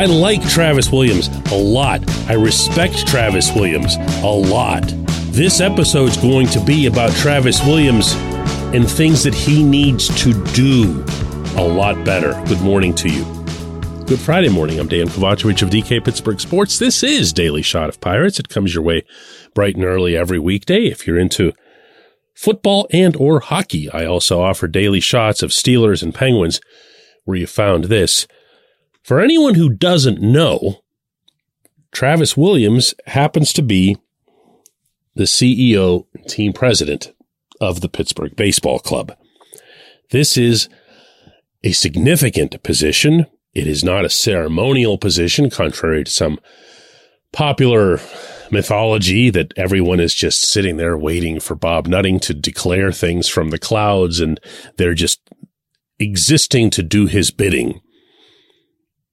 I like Travis Williams a lot. I respect Travis Williams a lot. This episode's going to be about Travis Williams and things that he needs to do a lot better. Good morning to you. Good Friday morning. I'm Dejan Kovacevic of DK Pittsburgh Sports. This is Daily Shot of Pirates. It comes your way bright and early every weekday. If you're into football and or hockey, I also offer daily shots of Steelers and Penguins where you found this. For anyone who doesn't know, Travis Williams happens to be the CEO team president of the Pittsburgh Baseball Club. This is a significant position it is not a ceremonial position, contrary to some popular mythology that everyone is just sitting there waiting for Bob Nutting to declare things from the clouds and they're just existing to do his bidding.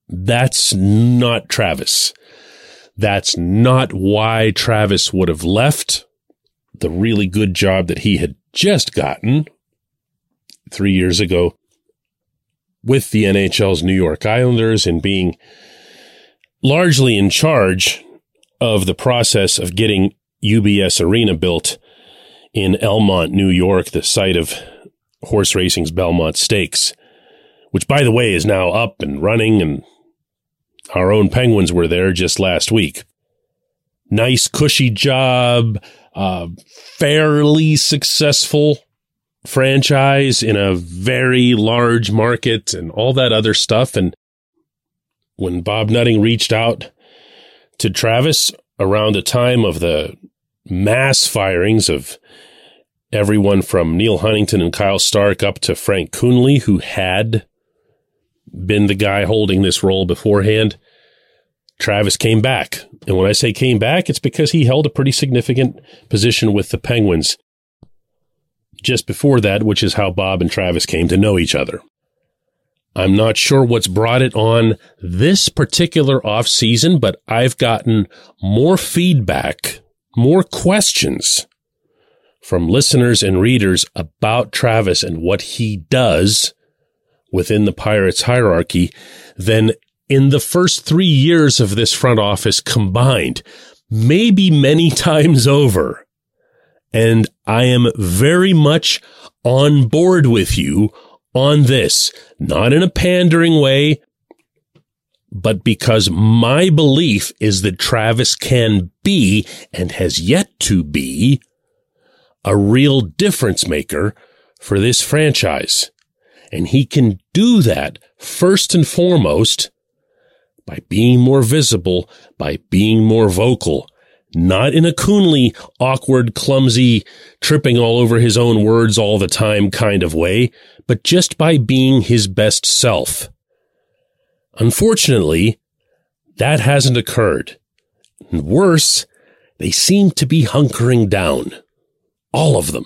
That's not Travis. That's not why Travis would have left the really good job that he had just gotten three years ago with the NHL's New York Islanders and being largely in charge of the process of getting UBS Arena built in Elmont, New York, the site of horse racing's Belmont Stakes, which, by the way, is now up and running, and our own Penguins were there just last week. Nice, cushy job, uh, fairly successful franchise in a very large market and all that other stuff. And when Bob Nutting reached out to Travis around the time of the mass firings of everyone from Neal Huntington and Kyle Stark up to Frank Coonelly, who had been the guy holding this role beforehand, Travis came back. And when I say came back, it's because he held a pretty significant position with the Penguins just before that, which is how Bob and Travis came to know each other. I'm not sure what's brought it on this particular off season, but I've gotten more feedback, more questions from listeners and readers about Travis and what he does within the Pirates hierarchy than in the first three years of this front office combined, maybe many times over. And I am very much on board with you on this, not in a pandering way, but because my belief is that Travis can be and has yet to be a real difference maker for this franchise. And he can do that first and foremost by being more visible, by being more vocal, not in a Coonelly, awkward, clumsy, tripping all over his own words all the time kind of way, but just by being his best self. Unfortunately, that hasn't occurred. And worse, they seem to be hunkering down. All of them.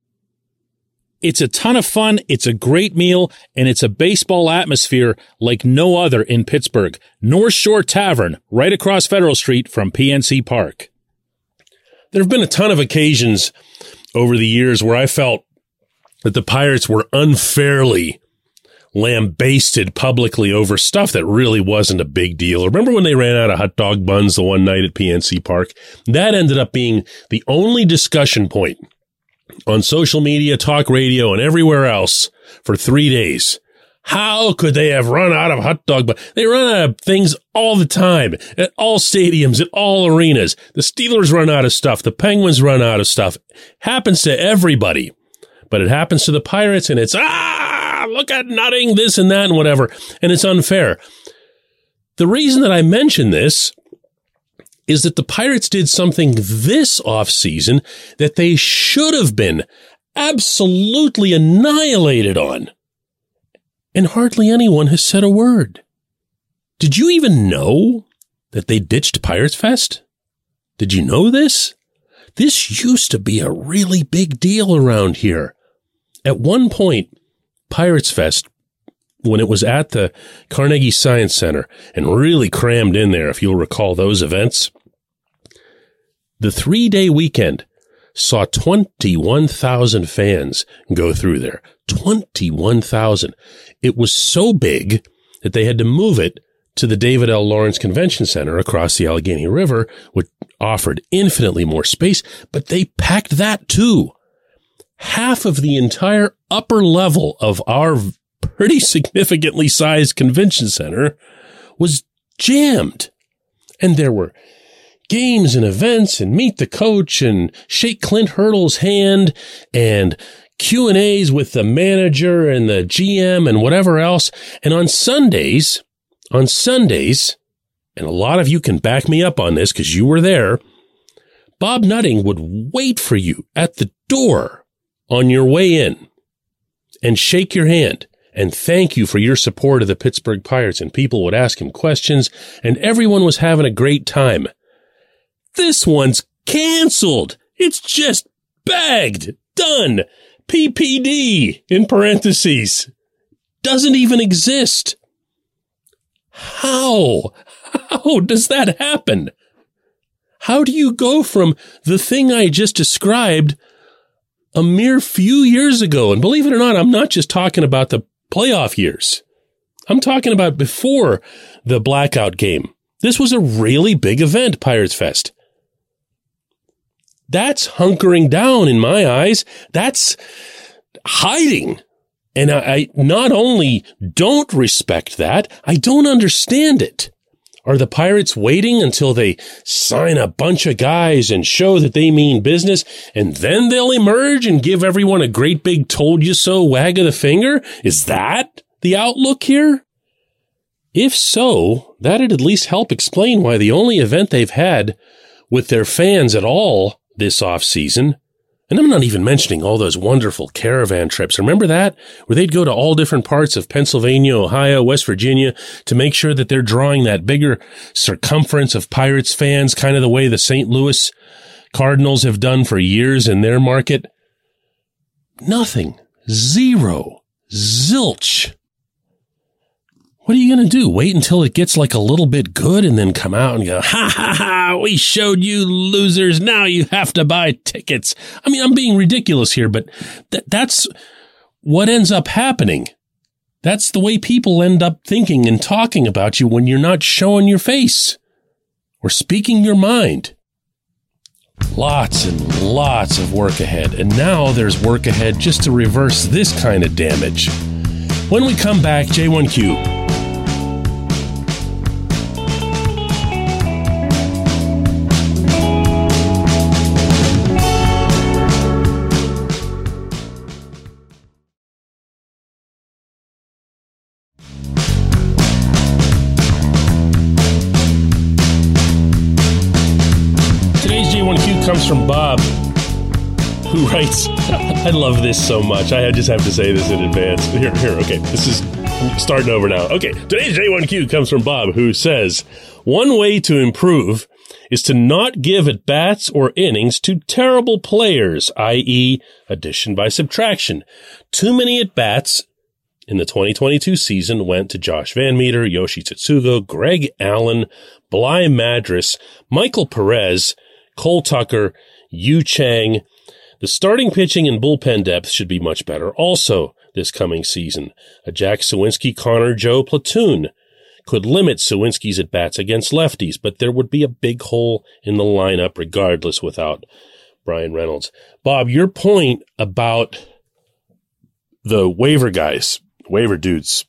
It's a ton of fun. It's a great meal and it's a baseball atmosphere like no other in Pittsburgh. North Shore Tavern, right across Federal Street from PNC Park. There have been a ton of occasions over the years where I felt that the Pirates were unfairly lambasted publicly over stuff that really wasn't a big deal. Remember when they ran out of hot dog buns the one night at PNC Park? That ended up being the only discussion point on social media, talk radio, and everywhere else for three days. How could they have run out of hot dog But They run out of things all the time at all stadiums, at all arenas. The Steelers run out of stuff. The Penguins run out of stuff. Happens to everybody but it happens to the Pirates and it's, ah, look at nutting this and that and whatever. And it's unfair. The reason that I mention this is that the Pirates did something this offseason that they should have been absolutely annihilated on. And hardly anyone has said a word. Did you even know that they ditched Pirates Fest? Did you know this? This used to be a really big deal around here. At one point, Pirates Fest, when it was at the Carnegie Science Center and really crammed in there, if you'll recall those events, the three day weekend saw 21,000 fans go through there. 21,000. It was so big that they had to move it to the David L. Lawrence Convention Center across the Allegheny River, which offered infinitely more space, but they packed that too. Half of the entire upper level of our pretty significantly sized convention center was jammed. And there were games and events and meet the coach and shake Clint Hurdle's hand and Q and A's with the manager and the GM and whatever else. And on Sundays, on Sundays, and a lot of you can back me up on this because you were there, Bob Nutting would wait for you at the door on your way in and shake your hand and thank you for your support of the Pittsburgh Pirates. And people would ask him questions and everyone was having a great time. This one's canceled. It's just bagged. Done. PPD in parentheses. Doesn't even exist. How? How does that happen? How do you go from the thing I just described a mere few years ago? And believe it or not, I'm not just talking about the playoff years. I'm talking about before the blackout game. This was a really big event, Pirates Fest. That's hunkering down in my eyes. That's hiding. And I, I, not only don't respect that, I don't understand it. Are the pirates waiting until they sign a bunch of guys and show that they mean business and then they'll emerge and give everyone a great big told you so wag of the finger? Is that the outlook here? If so, that'd at least help explain why the only event they've had with their fans at all this off season. And I'm not even mentioning all those wonderful caravan trips. Remember that? Where they'd go to all different parts of Pennsylvania, Ohio, West Virginia to make sure that they're drawing that bigger circumference of Pirates fans, kind of the way the St. Louis Cardinals have done for years in their market. Nothing. Zero. Zilch. What are you going to do? Wait until it gets like a little bit good and then come out and go, ha ha ha, we showed you losers. Now you have to buy tickets. I mean, I'm being ridiculous here, but th- that's what ends up happening. That's the way people end up thinking and talking about you when you're not showing your face or speaking your mind. Lots and lots of work ahead. And now there's work ahead just to reverse this kind of damage. When we come back, J1Q comes from Bob, who writes, I love this so much. I just have to say this in advance. Here, here, okay. This is starting over now. Okay. Today's J1Q comes from Bob, who says, one way to improve is to not give at bats or innings to terrible players, i.e. addition by subtraction. Too many at bats in the 2022 season went to Josh VanMeter, Yoshi Tsutsugo, Greg Allen, Bligh Madris, Michael Perez, Cole Tucker, Yu Chang. The starting pitching and bullpen depth should be much better also this coming season. A Jack Suwinski Connor Joe platoon could limit Suwinski's at bats against lefties, but there would be a big hole in the lineup regardless without Bryan Reynolds. Bob, your point about the waiver guys, waiver dudes,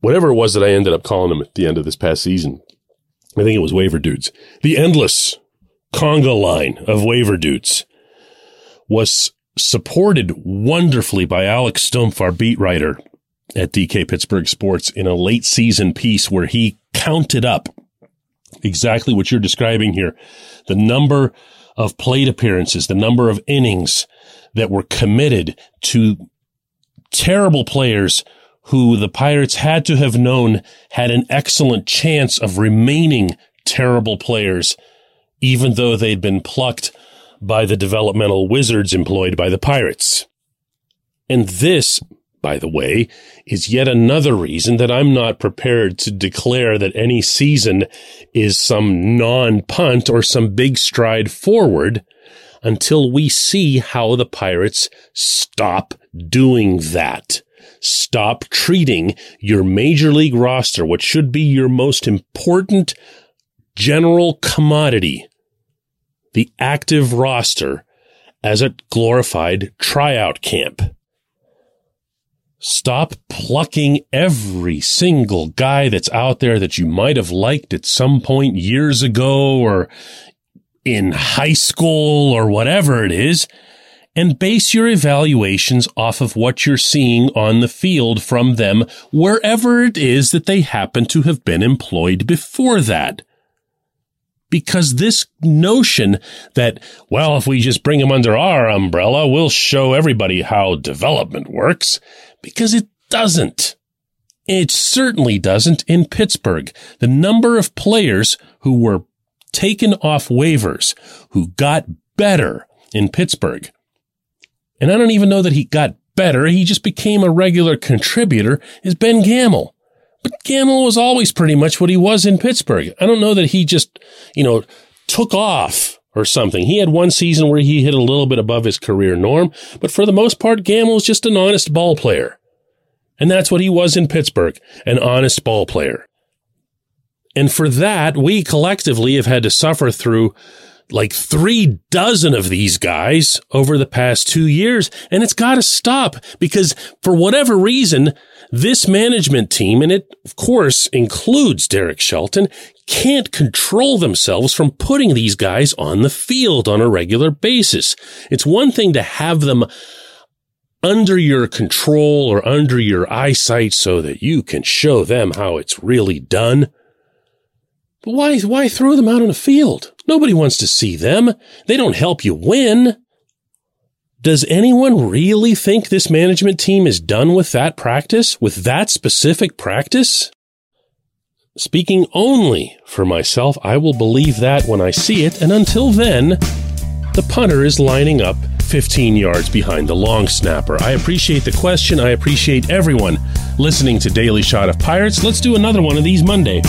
whatever it was that I ended up calling them at the end of this past season, I think it was waiver dudes. The endless conga line of waiver dudes was supported wonderfully by Alex Stumpf, our beat writer at DK Pittsburgh Sports in a late season piece where he counted up exactly what you're describing here. The number of plate appearances, the number of innings that were committed to terrible players who the Pirates had to have known had an excellent chance of remaining terrible players even though they'd been plucked by the developmental wizards employed by the pirates. And this, by the way, is yet another reason that I'm not prepared to declare that any season is some non-punt or some big stride forward until we see how the Pirates stop doing that. Stop treating your major league roster, what should be your most important general commodity, the active roster, as a glorified tryout camp. Stop plucking every single guy that's out there that you might have liked at some point years ago or in high school or whatever it is and base your evaluations off of what you're seeing on the field from them wherever it is that they happen to have been employed before that. Because this notion that, well, if we just bring them under our umbrella, we'll show everybody how development works, because it doesn't. It certainly doesn't in Pittsburgh. The number of players who were taken off waivers who got better in Pittsburgh. And I don't even know that he got better. He just became a regular contributor is Ben Gamel. But Gamel was always pretty much what he was in Pittsburgh. I don't know that he just, you know, took off or something. He had one season where he hit a little bit above his career norm, but for the most part, Gamel was just an honest ball player. And that's what he was in Pittsburgh, an honest ball player. And for that, we collectively have had to suffer through like three dozen of these guys over the past two years. And it's got to stop because for whatever reason, this management team, and it of course includes Derek Shelton, can't control themselves from putting these guys on the field on a regular basis. It's one thing to have them under your control or under your eyesight so that you can show them how it's really done. But why, why throw them out on a field? Nobody wants to see them. They don't help you win. Does anyone really think this management team is done with that practice, with that specific practice? Speaking only for myself, I will believe that when I see it, and until then, the punter is lining up 15 yards behind the long snapper. I appreciate the question. I appreciate everyone listening to Daily Shot of Pirates. Let's do another one of these Monday.